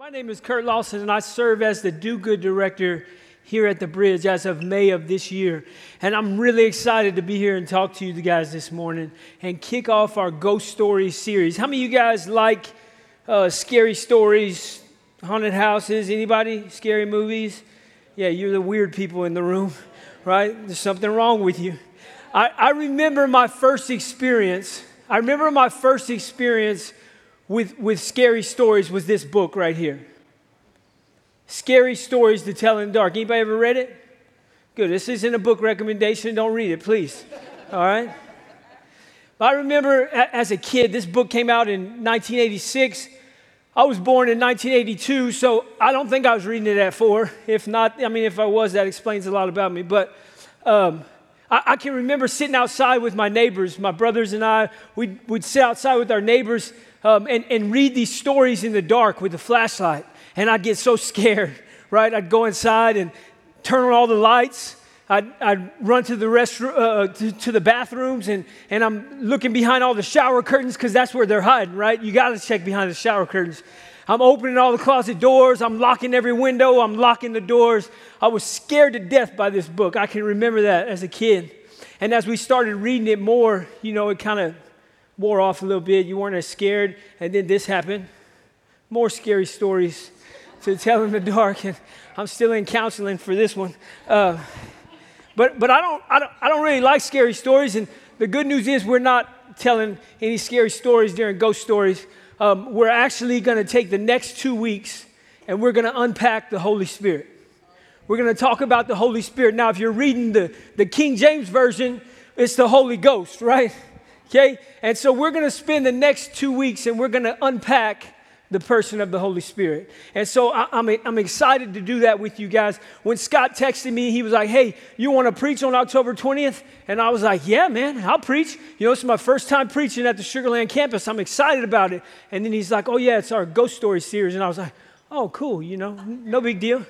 My name is Kurt Lawson, and I serve as the Do Good Director here at the Bridge as of May of this year. And I'm really excited to be here and talk to you guys this morning and kick off our Ghost Stories series. How many of you guys like uh, scary stories, haunted houses? Anybody? Scary movies? Yeah, you're the weird people in the room, right? There's something wrong with you. I, I remember my first experience. I remember my first experience with, with scary stories was this book right here. Scary Stories to Tell in the Dark. Anybody ever read it? Good. This isn't a book recommendation. Don't read it, please. All right? I remember as a kid, this book came out in 1986. I was born in 1982, so I don't think I was reading it at four. If not, I mean, if I was, that explains a lot about me. But um, I, I, can remember sitting outside with my neighbors, my brothers and I. We'd, we'd sit outside with our neighbors um, and, and read these stories in the dark with a flashlight. And I'd get so scared, right? I'd go inside and turn on all the lights. I'd, I'd run to the restroom, uh, uh, to, to, the bathrooms, and, and I'm looking behind all the shower curtains because that's where they're hiding, right? You got to check behind the shower curtains. I'm opening all the closet doors. I'm locking every window. I'm locking the doors. I was scared to death by this book. I can remember that as a kid. And as we started reading it more, you know, it kind of wore off a little bit. You weren't as scared. And then this happened. More scary stories to tell in the dark. And I'm still in counseling for this one. Uh, but but I, don't, I, don't, I don't really like scary stories. And the good news is we're not telling any scary stories during ghost stories. Um, we're actually going to take the next two weeks and we're going to unpack the Holy Spirit. We're going to talk about the Holy Spirit. Now, if you're reading the, the King James Version, it's the Holy Ghost, right? Okay? And so we're going to spend the next two weeks and we're going to unpack the person of the Holy Spirit. And so I, am I'm, I'm excited to do that with you guys. When Scott texted me, he was like, Hey, you want to preach on October 20th? And I was like, Yeah, man, I'll preach. You know, it's my first time preaching at the Sugar Land campus. I'm excited about it. And then he's like, Oh, yeah, it's our ghost story series. And I was like, Oh, cool, you know, no big deal.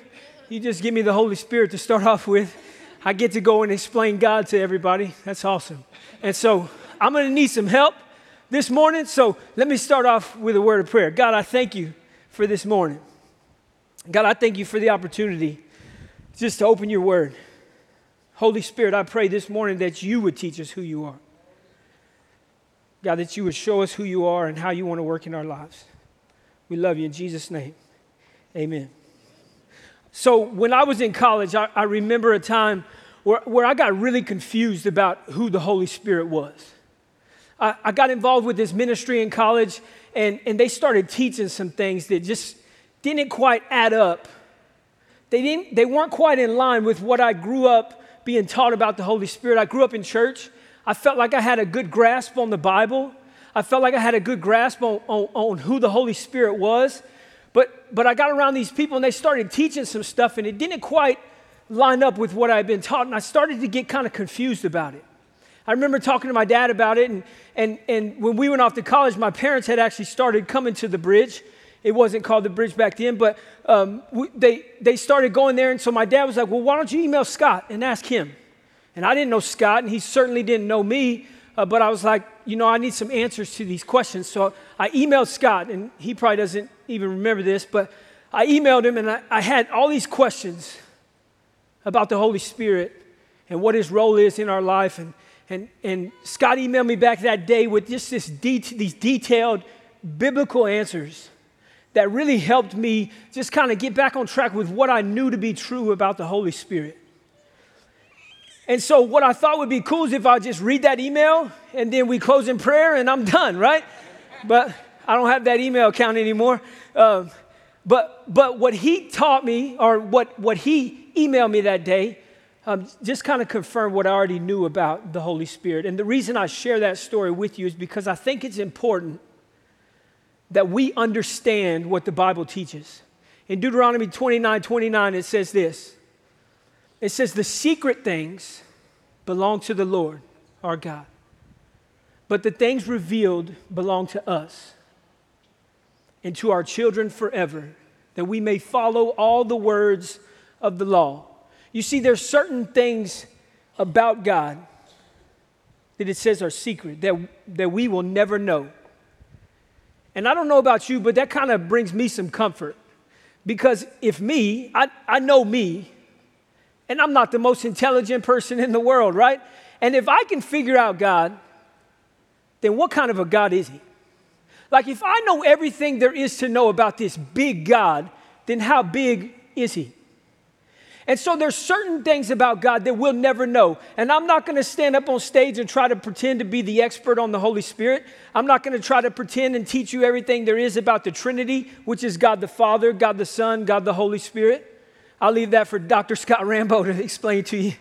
You just give me the Holy Spirit to start off with. I get to go and explain God to everybody. That's awesome. And so I'm going to need some help this morning. So let me start off with a word of prayer. God, I thank you for this morning. God, I thank you for the opportunity just to open your word. Holy Spirit, I pray this morning that you would teach us who you are. God, that you would show us who you are and how you want to work in our lives. We love you in Jesus' name. Amen. So, when I was in college, I, I remember a time where, where I got really confused about who the Holy Spirit was. I, I got involved with this ministry in college, and, and they started teaching some things that just didn't quite add up. They, didn't, they weren't quite in line with what I grew up being taught about the Holy Spirit. I grew up in church. I felt like I had a good grasp on the Bible. I felt like I had a good grasp on, on, on who the Holy Spirit was. But, but I got around these people and they started teaching some stuff, and it didn't quite line up with what I had been taught. And I started to get kind of confused about it. I remember talking to my dad about it, and, and, and when we went off to college, my parents had actually started coming to the bridge. It wasn't called the bridge back then, but um, we, they, they started going there. And so my dad was like, Well, why don't you email Scott and ask him? And I didn't know Scott, and he certainly didn't know me, uh, but I was like, You know, I need some answers to these questions. So I emailed Scott, and he probably doesn't even remember this, but I emailed him, and I, I had all these questions about the Holy Spirit and what his role is in our life. And and, and Scott emailed me back that day with just this de- these detailed biblical answers that really helped me just kind of get back on track with what I knew to be true about the Holy Spirit. And so, what I thought would be cool is if I just read that email and then we close in prayer and I'm done, right? But I don't have that email account anymore. Uh, but, but what he taught me, or what, what he emailed me that day, um, just kind of confirm what I already knew about the Holy Spirit. And the reason I share that story with you is because I think it's important that we understand what the Bible teaches. In Deuteronomy 29 29, it says this it says, The secret things belong to the Lord our God, but the things revealed belong to us and to our children forever, that we may follow all the words of the law you see, there's certain things about God that it says are secret that, that we will never know. And I don't know about you, but that kind of brings me some comfort Because if me, I, I know me, and I'm not the most intelligent person in the world, right? And if I can figure out God, then what kind of a God is He? Like, if I know everything there is to know about this big God, then how big is He? And so there's certain things about God that we'll never know. And I'm not going to stand up on stage and try to pretend to be the expert on the Holy Spirit. I'm not going to try to pretend and teach you everything there is about the Trinity, which is God the Father, God the Son, God the Holy Spirit. I'll leave that for Dr. Scott Rambo to explain to you.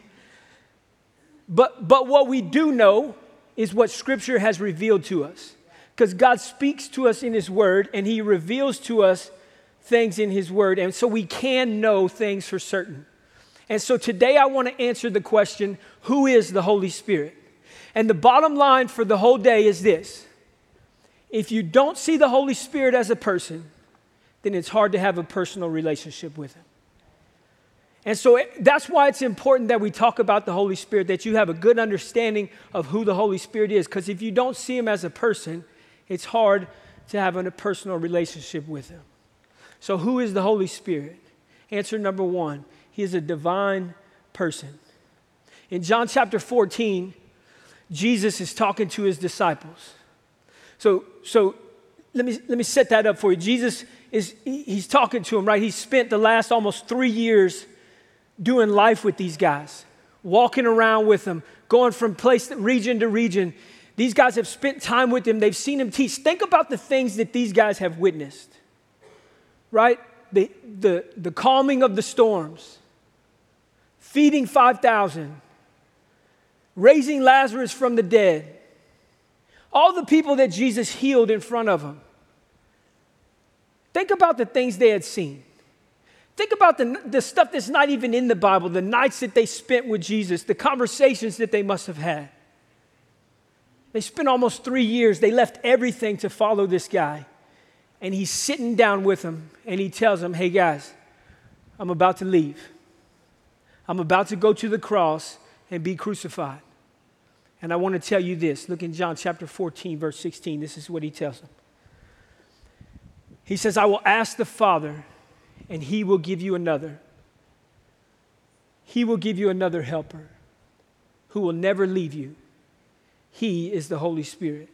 But, but what we do know is what Scripture has revealed to us. Because God speaks to us in His Word and He reveals to us things in His Word. And so we can know things for certain. And so today I want to answer the question who is the Holy Spirit? And the bottom line for the whole day is this if you don't see the Holy Spirit as a person, then it's hard to have a personal relationship with Him. And so that's why it's important that we talk about the Holy Spirit, that you have a good understanding of who the Holy Spirit is. Because if you don't see Him as a person, it's hard to have a personal relationship with Him. So, who is the Holy Spirit? Answer number one he is a divine person. In John chapter 14, Jesus is talking to his disciples. So, so let, me, let me set that up for you. Jesus is he's talking to them, right? He spent the last almost three years doing life with these guys, walking around with them, going from place region to region. These guys have spent time with him. They've seen him teach. Think about the things that these guys have witnessed, right? The, the, the calming of the storms, feeding 5,000, raising Lazarus from the dead, all the people that Jesus healed in front of them. Think about the things they had seen. Think about the, the stuff that's not even in the Bible, the nights that they spent with Jesus, the conversations that they must have had. They spent almost three years. They left everything to follow this guy. And he's sitting down with them and he tells them, Hey guys, I'm about to leave. I'm about to go to the cross and be crucified. And I want to tell you this. Look in John chapter 14, verse 16. This is what he tells them. He says, I will ask the Father, and he will give you another. He will give you another helper who will never leave you. He is the Holy Spirit.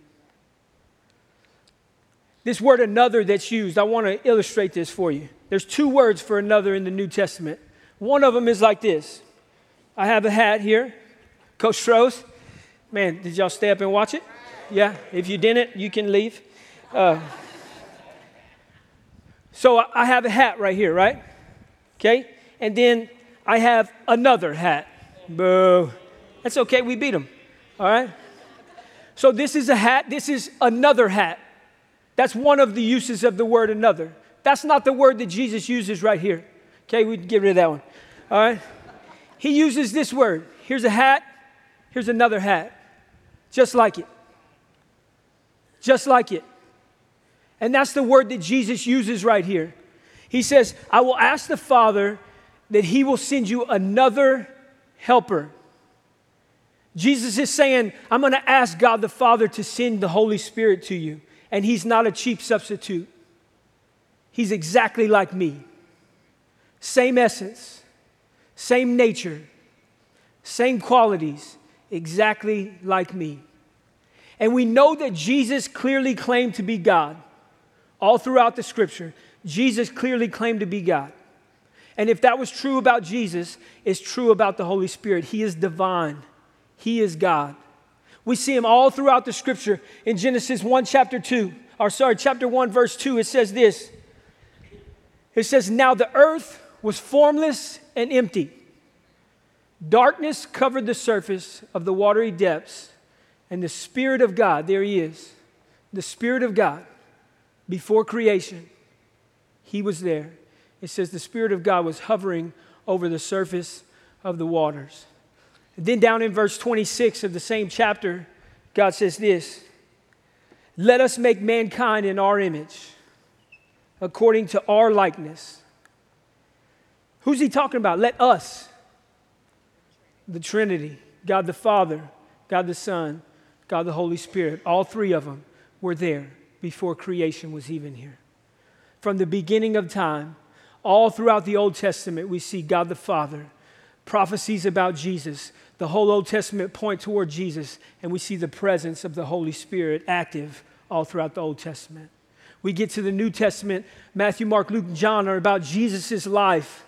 This word another that's used, I want to illustrate this for you. There's two words for another in the New Testament. One of them is like this I have a hat here, Coach Strohs. Man, did y'all stay up and watch it? Yeah, if you didn't, you can leave. Uh, so I have a hat right here, right? Okay? And then I have another hat. Boo. That's okay, we beat them. All right? So this is a hat, this is another hat. That's one of the uses of the word another. That's not the word that Jesus uses right here. Okay, we get rid of that one. All right? He uses this word. Here's a hat, here's another hat. Just like it. Just like it. And that's the word that Jesus uses right here. He says, I will ask the Father that he will send you another helper. Jesus is saying, I'm going to ask God the Father to send the Holy Spirit to you. And he's not a cheap substitute. He's exactly like me. Same essence, same nature, same qualities, exactly like me. And we know that Jesus clearly claimed to be God. All throughout the scripture, Jesus clearly claimed to be God. And if that was true about Jesus, it's true about the Holy Spirit. He is divine, He is God. We see Him all throughout the scripture. In Genesis 1, chapter 2, or sorry, chapter 1, verse 2, it says this It says, Now the earth was formless and empty. Darkness covered the surface of the watery depths, and the Spirit of God, there He is, the Spirit of God before creation, he was there. It says the Spirit of God was hovering over the surface of the waters. And then down in verse 26 of the same chapter, God says this Let us make mankind in our image, according to our likeness. Who's he talking about? Let us. The Trinity, God the Father, God the Son, God the Holy Spirit, all three of them were there before creation was even here. From the beginning of time, All throughout the Old Testament, we see God the Father, prophecies about Jesus. The whole Old Testament point toward Jesus, and we see the presence of the Holy Spirit active all throughout the Old Testament. We get to the New Testament, Matthew, Mark, Luke, and John are about Jesus' life.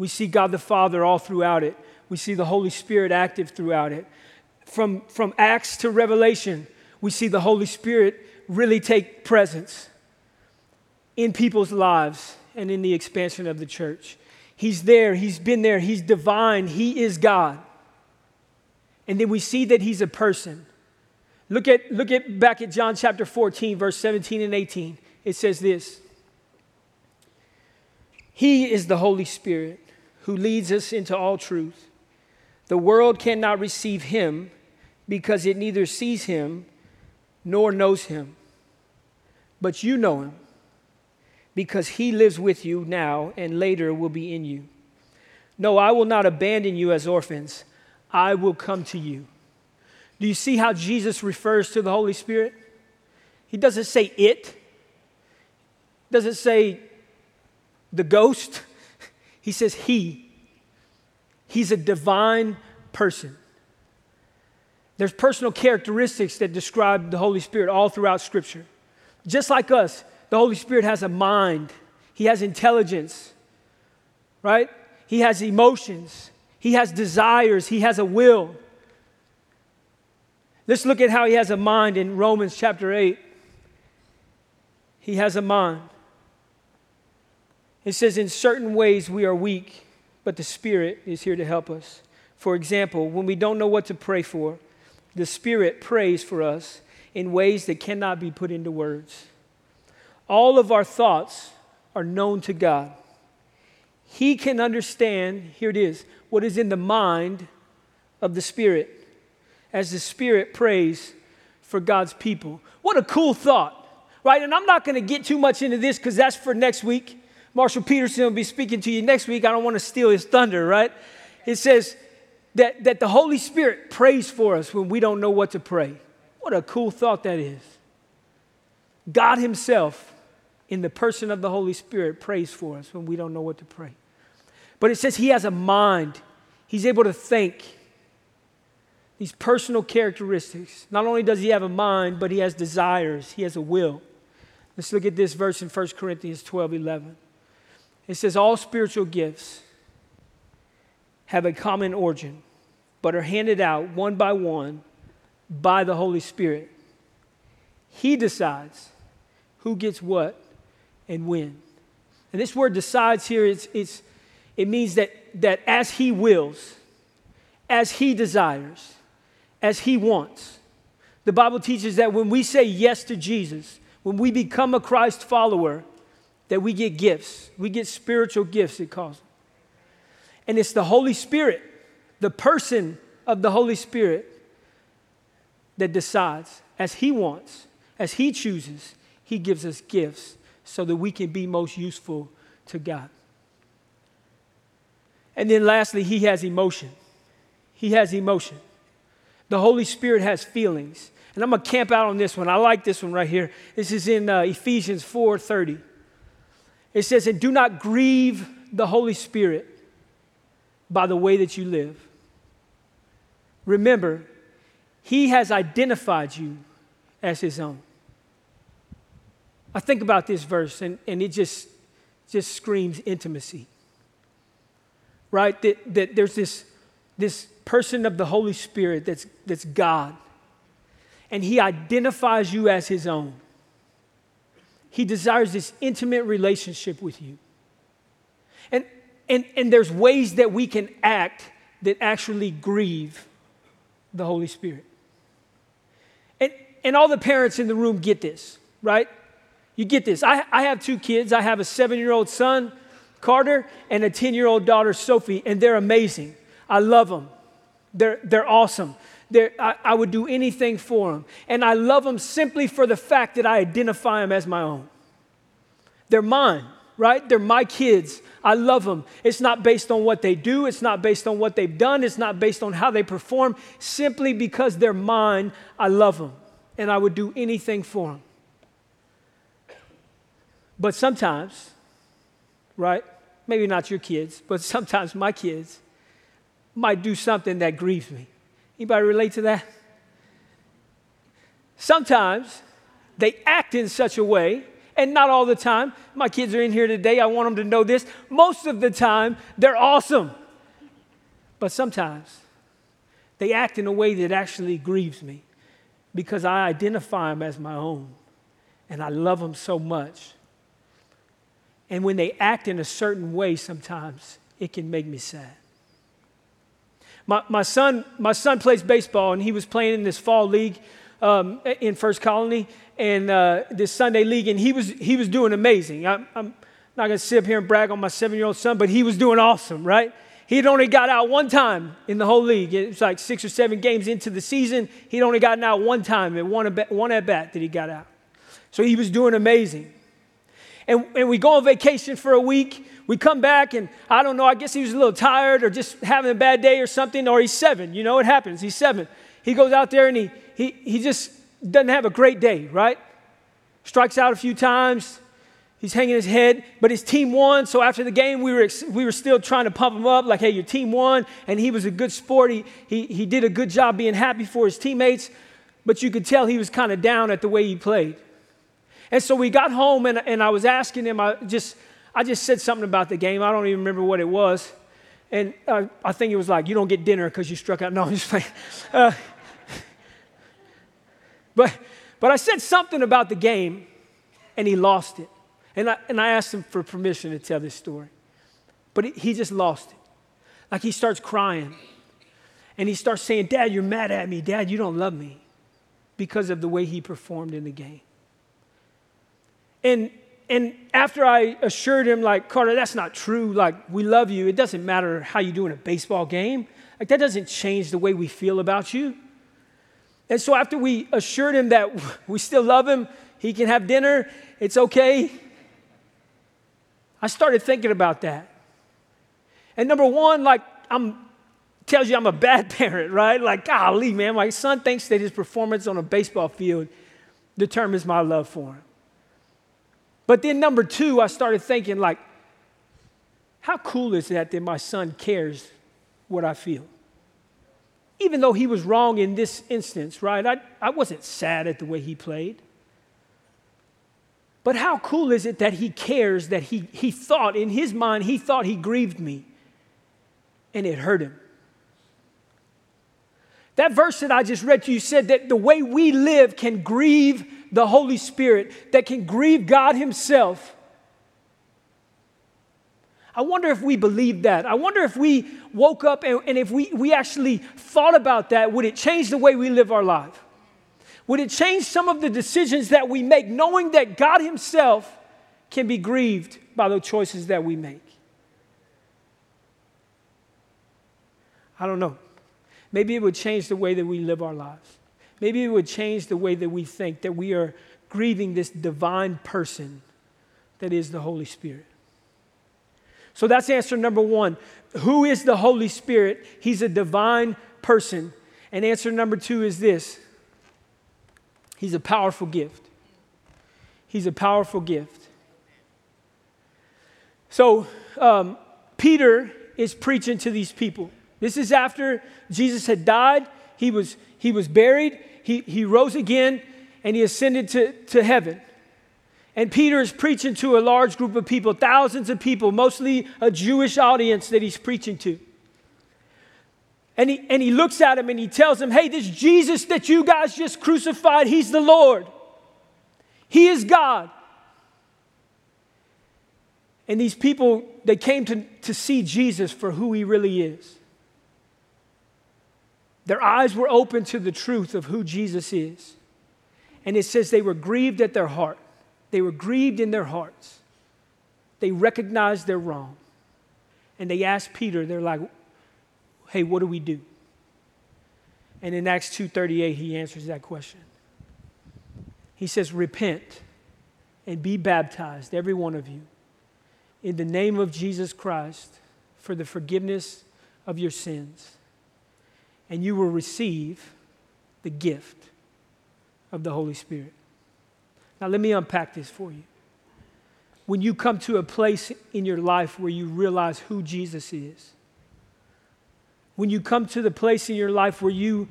We see God the Father all throughout it. We see the Holy Spirit active throughout it. From, from Acts to Revelation, we see the Holy Spirit really take presence in people's lives and in the expansion of the church. He's there, He's been there, He's divine, He is God. And then we see that He's a person. Look at, look at back at John chapter 14, verse 17 and 18. It says this He is the Holy Spirit who leads us into all truth. The world cannot receive him because it neither sees him nor knows him. But you know him because he lives with you now and later will be in you. No, I will not abandon you as orphans, I will come to you. Do you see how Jesus refers to the Holy Spirit? He doesn't say it, doesn't say the ghost. He says he. He's a divine person. There's personal characteristics that describe the Holy Spirit all throughout Scripture. Just like us, the Holy Spirit has a mind, He has intelligence, right? He has emotions, He has desires, He has a will. Let's look at how he has a mind in Romans chapter 8. He has a mind. It says, In certain ways we are weak, but the Spirit is here to help us. For example, when we don't know what to pray for, the Spirit prays for us in ways that cannot be put into words. All of our thoughts are known to God. He can understand, here it is, what is in the mind of the Spirit as the Spirit prays for God's people. What a cool thought, right? And I'm not going to get too much into this because that's for next week. Marshall Peterson will be speaking to you next week. I don't want to steal his thunder, right? It says that, that the Holy Spirit prays for us when we don't know what to pray. What a cool thought that is. God Himself, in the person of the Holy Spirit, prays for us when we don't know what to pray. But it says He has a mind, He's able to think these personal characteristics. Not only does he have a mind, but he has desires, he has a will. Let's look at this verse in 1 Corinthians 12 11. It says, All spiritual gifts have a common origin, but are handed out one by one by the Holy Spirit. He decides who gets what and when. And this word decides here, it's, it's, it means that, that as he wills, as he desires, as He wants. The Bible teaches that when we say yes to Jesus, when we become a Christ follower, that we get gifts. We get spiritual gifts, it calls them. And it's the Holy Spirit, the person of the Holy Spirit, that decides as He wants, as He chooses, He gives us gifts so that we can be most useful to God. And then lastly, He has emotion. He has emotion. The Holy Spirit has feelings. And I'm going to camp out on this one. I like this one right here. This is in uh, Ephesians 4:30. It says, "And do not grieve the Holy Spirit by the way that you live. Remember, he has identified you as his own." I think about this verse and, and it just just screams intimacy. Right? That, that there's this, this person of the Holy Spirit that's, that's God. And He identifies you as His own. He desires this intimate relationship with you. And, and, and there's ways that we can act that actually grieve the Holy Spirit. And, and all the parents in the room get this, right? You get this. I, I have two kids. I have a seven year old son, Carter, and a 10 year old daughter, Sophie, and they're amazing. I love them. They're, they're awesome. I, I would do anything for them. And I love them simply for the fact that I identify them as my own. They're mine, right? They're my kids. I love them. It's not based on what they do, it's not based on what they've done, it's not based on how they perform. Simply because they're mine, I love them. And I would do anything for them. But sometimes, right? Maybe not your kids, but sometimes my kids might do something that grieves me. Anybody relate to that? Sometimes they act in such a way, and not all the time. My kids are in here today. I want them to know this. Most of the time, they're awesome. But sometimes they act in a way that actually grieves me because I identify them as my own and I love them so much. And when they act in a certain way, sometimes it can make me sad. My, my, son, my son plays baseball, and he was playing in this fall league um, in First Colony and uh, this Sunday league, and he was, he was doing amazing. I, I'm not going to sit up here and brag on my seven year old son, but he was doing awesome, right? He'd only got out one time in the whole league. It was like six or seven games into the season. He'd only gotten out one time and one, one at bat that he got out. So he was doing amazing. And, and we go on vacation for a week. We come back, and I don't know, I guess he was a little tired or just having a bad day or something, or he's seven. You know, it happens. He's seven. He goes out there and he, he, he just doesn't have a great day, right? Strikes out a few times, He's hanging his head, but his team won. So after the game, we were, we were still trying to pump him up, like, hey, your team won. And he was a good sport. He, he, he did a good job being happy for his teammates, but you could tell he was kind of down at the way he played. And so we got home, and, and I was asking him, I just, I just said something about the game. I don't even remember what it was. And uh, I think it was like, you don't get dinner because you struck out. No, I'm just playing. Uh, but, but I said something about the game, and he lost it. And I, and I asked him for permission to tell this story. But he, he just lost it. Like he starts crying. And he starts saying, Dad, you're mad at me. Dad, you don't love me because of the way he performed in the game. And, and after I assured him, like, Carter, that's not true. Like, we love you. It doesn't matter how you do in a baseball game. Like, that doesn't change the way we feel about you. And so after we assured him that we still love him, he can have dinner, it's okay, I started thinking about that. And number one, like, I'm tells you I'm a bad parent, right? Like, golly, man, my son thinks that his performance on a baseball field determines my love for him. But then number two, I started thinking, like, how cool is that that my son cares what I feel? Even though he was wrong in this instance, right? I, I wasn't sad at the way he played. But how cool is it that he cares that he, he thought, in his mind, he thought he grieved me and it hurt him. That verse that I just read to you said that the way we live can grieve the Holy Spirit, that can grieve God Himself. I wonder if we believed that. I wonder if we woke up and, and if we, we actually thought about that, would it change the way we live our life? Would it change some of the decisions that we make, knowing that God Himself can be grieved by the choices that we make? I don't know. Maybe it would change the way that we live our lives. Maybe it would change the way that we think that we are grieving this divine person that is the Holy Spirit. So that's answer number one. Who is the Holy Spirit? He's a divine person. And answer number two is this He's a powerful gift. He's a powerful gift. So, um, Peter is preaching to these people. This is after Jesus had died, he was, he was buried, he, he rose again, and he ascended to, to heaven. And Peter is preaching to a large group of people, thousands of people, mostly a Jewish audience that he's preaching to. And he, and he looks at him and he tells him, Hey, this Jesus that you guys just crucified, he's the Lord. He is God. And these people, they came to, to see Jesus for who he really is. Their eyes were open to the truth of who Jesus is. And it says they were grieved at their heart. They were grieved in their hearts. They recognized their wrong. And they asked Peter, they're like, hey, what do we do? And in Acts 2:38 he answers that question. He says, "Repent and be baptized every one of you in the name of Jesus Christ for the forgiveness of your sins, and you will receive the gift of the Holy Spirit." Now let me unpack this for you. when you come to a place in your life where you realize who Jesus is. When you come to the place in your life where you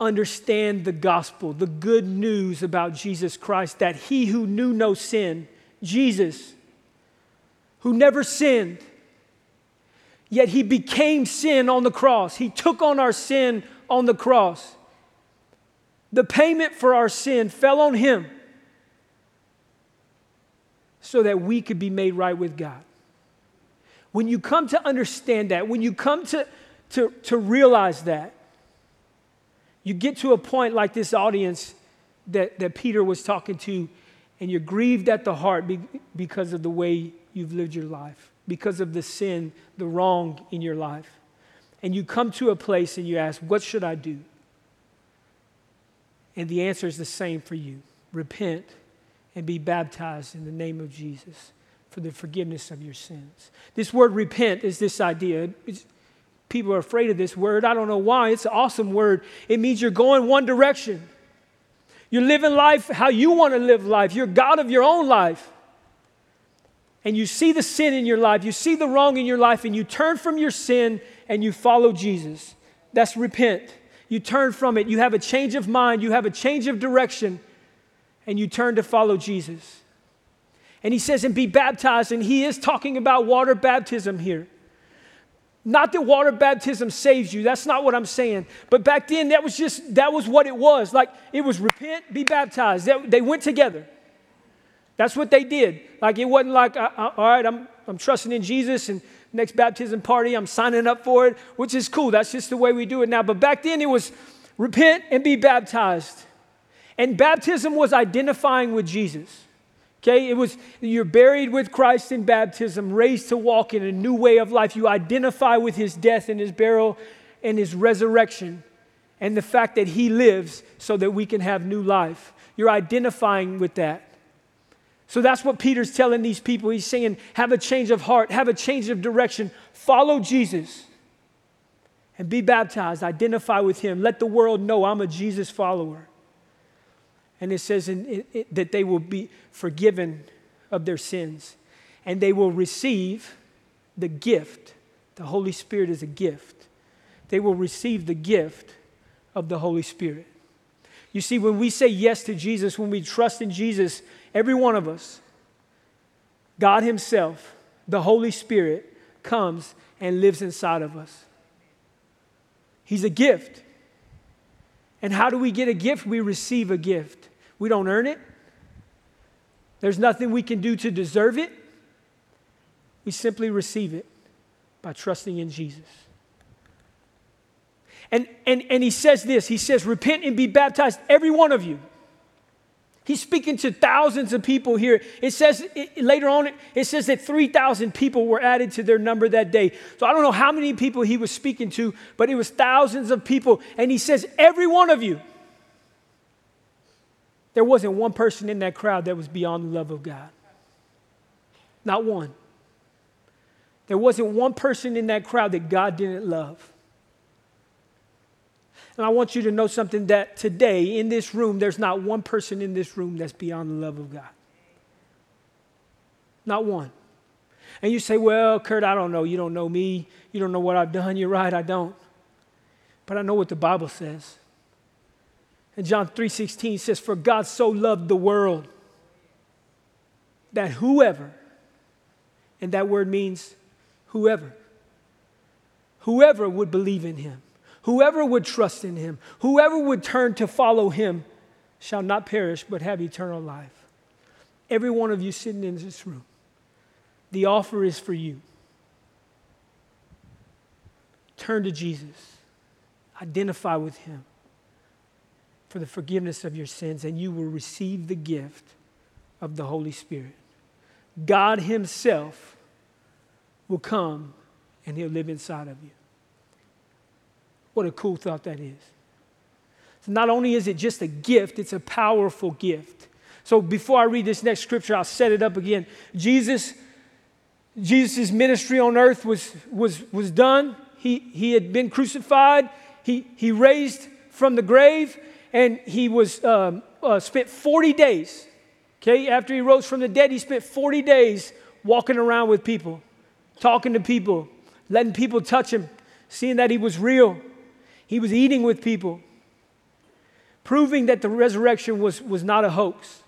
understand the gospel, the good news about Jesus Christ, that he who knew no sin, Jesus, who never sinned, yet he became sin on the cross. He took on our sin on the cross. The payment for our sin fell on him so that we could be made right with God. When you come to understand that, when you come to, to, to realize that, you get to a point like this audience that, that Peter was talking to, and you're grieved at the heart because of the way you've lived your life, because of the sin, the wrong in your life. And you come to a place and you ask, What should I do? And the answer is the same for you repent and be baptized in the name of Jesus for the forgiveness of your sins. This word repent is this idea. It's, people are afraid of this word. I don't know why. It's an awesome word. It means you're going one direction. You're living life how you want to live life. You're God of your own life. And you see the sin in your life, you see the wrong in your life, and you turn from your sin and you follow Jesus. That's repent. You turn from it. You have a change of mind, you have a change of direction, and you turn to follow Jesus. And he says, and be baptized. And he is talking about water baptism here. Not that water baptism saves you, that's not what I'm saying. But back then, that was just, that was what it was. Like, it was repent, be baptized. They, they went together. That's what they did. Like, it wasn't like, uh, uh, all right, I'm, I'm trusting in Jesus, and next baptism party, I'm signing up for it, which is cool. That's just the way we do it now. But back then, it was repent and be baptized. And baptism was identifying with Jesus. Okay, it was you're buried with Christ in baptism, raised to walk in a new way of life. You identify with his death and his burial and his resurrection and the fact that he lives so that we can have new life. You're identifying with that. So that's what Peter's telling these people. He's saying, have a change of heart, have a change of direction, follow Jesus, and be baptized. Identify with him. Let the world know I'm a Jesus follower. And it says in, in, in, that they will be forgiven of their sins and they will receive the gift. The Holy Spirit is a gift. They will receive the gift of the Holy Spirit. You see, when we say yes to Jesus, when we trust in Jesus, every one of us, God Himself, the Holy Spirit, comes and lives inside of us. He's a gift. And how do we get a gift? We receive a gift. We don't earn it. There's nothing we can do to deserve it. We simply receive it by trusting in Jesus. And, and, and he says this He says, Repent and be baptized, every one of you. He's speaking to thousands of people here. It says it, later on, it says that 3,000 people were added to their number that day. So I don't know how many people he was speaking to, but it was thousands of people. And he says, Every one of you. There wasn't one person in that crowd that was beyond the love of God. Not one. There wasn't one person in that crowd that God didn't love. And I want you to know something that today in this room, there's not one person in this room that's beyond the love of God. Not one. And you say, well, Kurt, I don't know. You don't know me. You don't know what I've done. You're right, I don't. But I know what the Bible says. And John 3:16 says, For God so loved the world that whoever, and that word means whoever, whoever would believe in him, whoever would trust in him, whoever would turn to follow him shall not perish but have eternal life. Every one of you sitting in this room, the offer is for you. Turn to Jesus, identify with him for the forgiveness of your sins, and you will receive the gift of the Holy Spirit. God Himself will come and He'll live inside of you. What a cool thought that is. So not only is it just a gift, it's a powerful gift. So before I read this next scripture, I'll set it up again. Jesus, Jesus' ministry on earth was, was, was done. He, he had been crucified. He, he raised from the grave and he was um, uh, spent 40 days Okay, after he rose from the dead, he spent 40 days walking around with people, talking to people, letting people touch him, seeing that he was real. He was eating with people, proving that the resurrection was, was not a hoax.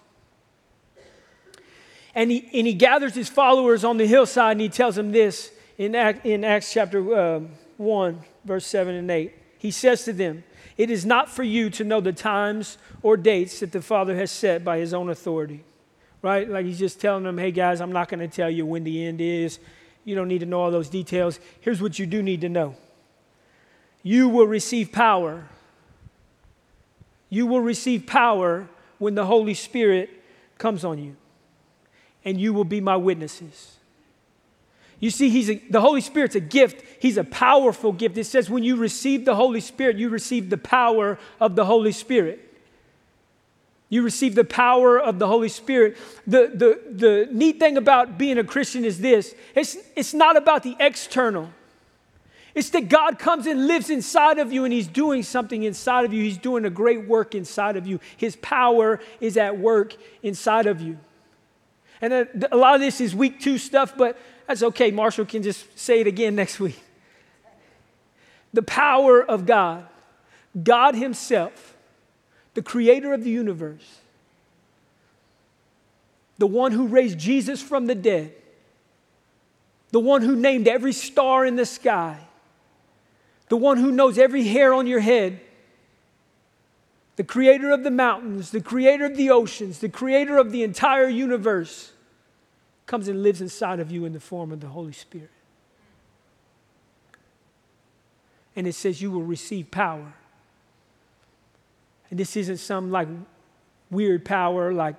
And he, and he gathers his followers on the hillside and he tells them this in, Act, in Acts chapter uh, 1, verse 7 and 8. He says to them, It is not for you to know the times or dates that the Father has set by his own authority. Right? Like he's just telling them, Hey guys, I'm not going to tell you when the end is. You don't need to know all those details. Here's what you do need to know you will receive power. You will receive power when the Holy Spirit comes on you and you will be my witnesses. You see, he's a, the Holy Spirit's a gift. He's a powerful gift. It says when you receive the Holy Spirit, you receive the power of the Holy Spirit. You receive the power of the Holy Spirit. The, the, the neat thing about being a Christian is this it's, it's not about the external. It's that God comes and lives inside of you and He's doing something inside of you. He's doing a great work inside of you. His power is at work inside of you. And a lot of this is week two stuff, but that's okay. Marshall can just say it again next week. The power of God, God Himself, the creator of the universe, the one who raised Jesus from the dead, the one who named every star in the sky, the one who knows every hair on your head, the creator of the mountains, the creator of the oceans, the creator of the entire universe, comes and lives inside of you in the form of the Holy Spirit. And it says you will receive power. And this isn't some like weird power like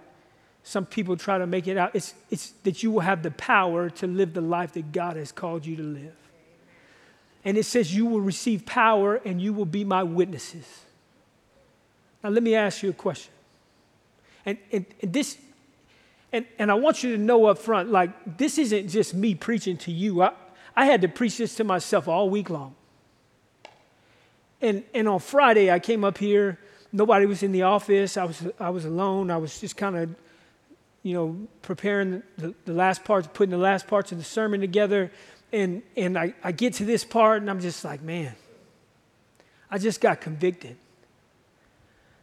some people try to make it out. It's, it's that you will have the power to live the life that God has called you to live. And it says you will receive power and you will be my witnesses. Now, let me ask you a question. And, and, and this, and, and I want you to know up front like, this isn't just me preaching to you. I, I had to preach this to myself all week long. And, and on Friday, I came up here. Nobody was in the office. I was, I was alone. I was just kind of, you know, preparing the, the last parts, putting the last parts of the sermon together. And, and I, I get to this part, and I'm just like, man, I just got convicted.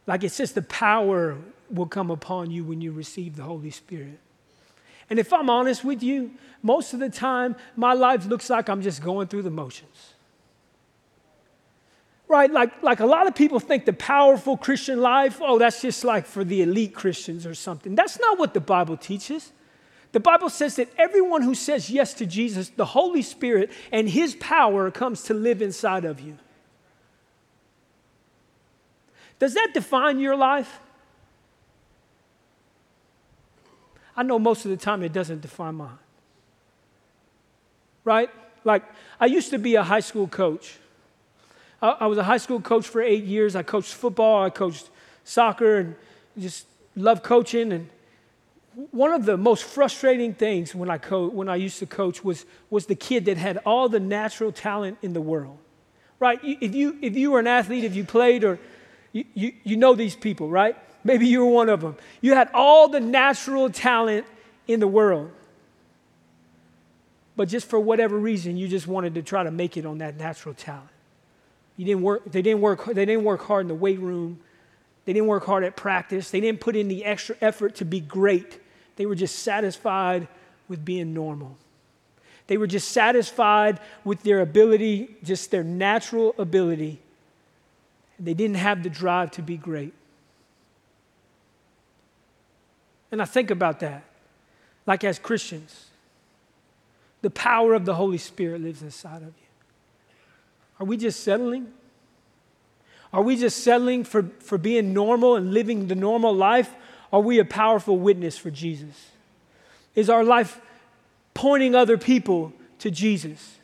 Like it says, the power will come upon you when you receive the Holy Spirit. And if I'm honest with you, most of the time, my life looks like I'm just going through the motions. Right? Like, like a lot of people think the powerful Christian life, oh, that's just like for the elite Christians or something. That's not what the Bible teaches. The Bible says that everyone who says yes to Jesus, the Holy Spirit and His power comes to live inside of you. Does that define your life? I know most of the time it doesn't define mine. Right? Like, I used to be a high school coach. I, I was a high school coach for eight years. I coached football, I coached soccer, and just loved coaching. And one of the most frustrating things when I, co- when I used to coach was, was the kid that had all the natural talent in the world. Right? If you, if you were an athlete, if you played, or you, you, you know these people, right? Maybe you were one of them. You had all the natural talent in the world. But just for whatever reason, you just wanted to try to make it on that natural talent. You didn't work, they, didn't work, they didn't work hard in the weight room. They didn't work hard at practice. They didn't put in the extra effort to be great. They were just satisfied with being normal. They were just satisfied with their ability, just their natural ability. They didn't have the drive to be great. And I think about that. Like as Christians, the power of the Holy Spirit lives inside of you. Are we just settling? Are we just settling for, for being normal and living the normal life? Are we a powerful witness for Jesus? Is our life pointing other people to Jesus?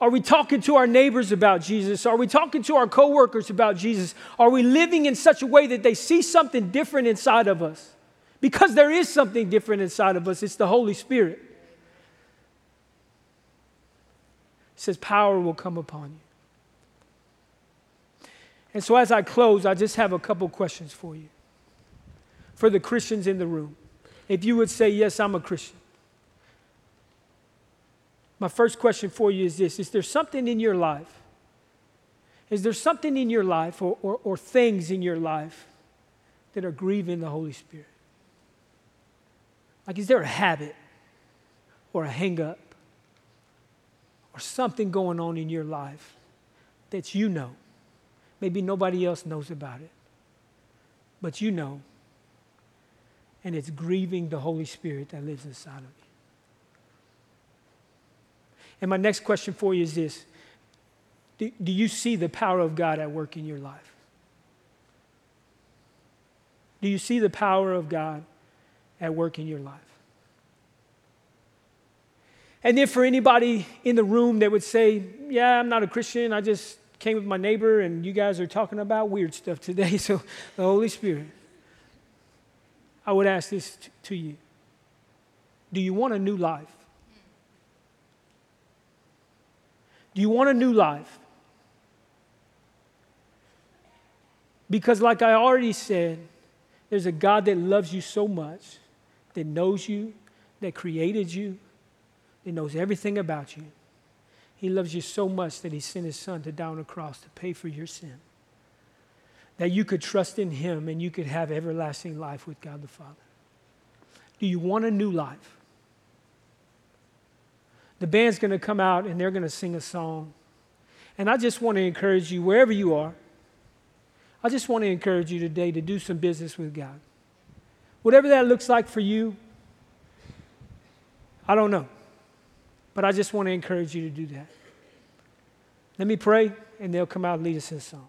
Are we talking to our neighbors about Jesus? Are we talking to our coworkers about Jesus? Are we living in such a way that they see something different inside of us? Because there is something different inside of us. It's the Holy Spirit. It says, Power will come upon you. And so, as I close, I just have a couple questions for you. for the Christians in the room. If you would say, Yes, I'm a Christian. My first question for you is this Is there something in your life? Is there something in your life or, or, or things in your life that are grieving the Holy Spirit? Like, is there a habit or a hang up or something going on in your life that you know? Maybe nobody else knows about it, but you know, and it's grieving the Holy Spirit that lives inside of you. And my next question for you is this Do, do you see the power of God at work in your life? Do you see the power of God at work in your life? And then for anybody in the room that would say, Yeah, I'm not a Christian, I just came with my neighbor and you guys are talking about weird stuff today, so the Holy Spirit. I would ask this to you Do you want a new life? Do you want a new life? Because, like I already said, there's a God that loves you so much, that knows you, that created you, that knows everything about you. He loves you so much that He sent His Son to die on the cross to pay for your sin. That you could trust in Him and you could have everlasting life with God the Father. Do you want a new life? The band's going to come out and they're going to sing a song. And I just want to encourage you, wherever you are, I just want to encourage you today to do some business with God. Whatever that looks like for you, I don't know. But I just want to encourage you to do that. Let me pray, and they'll come out and lead us in song.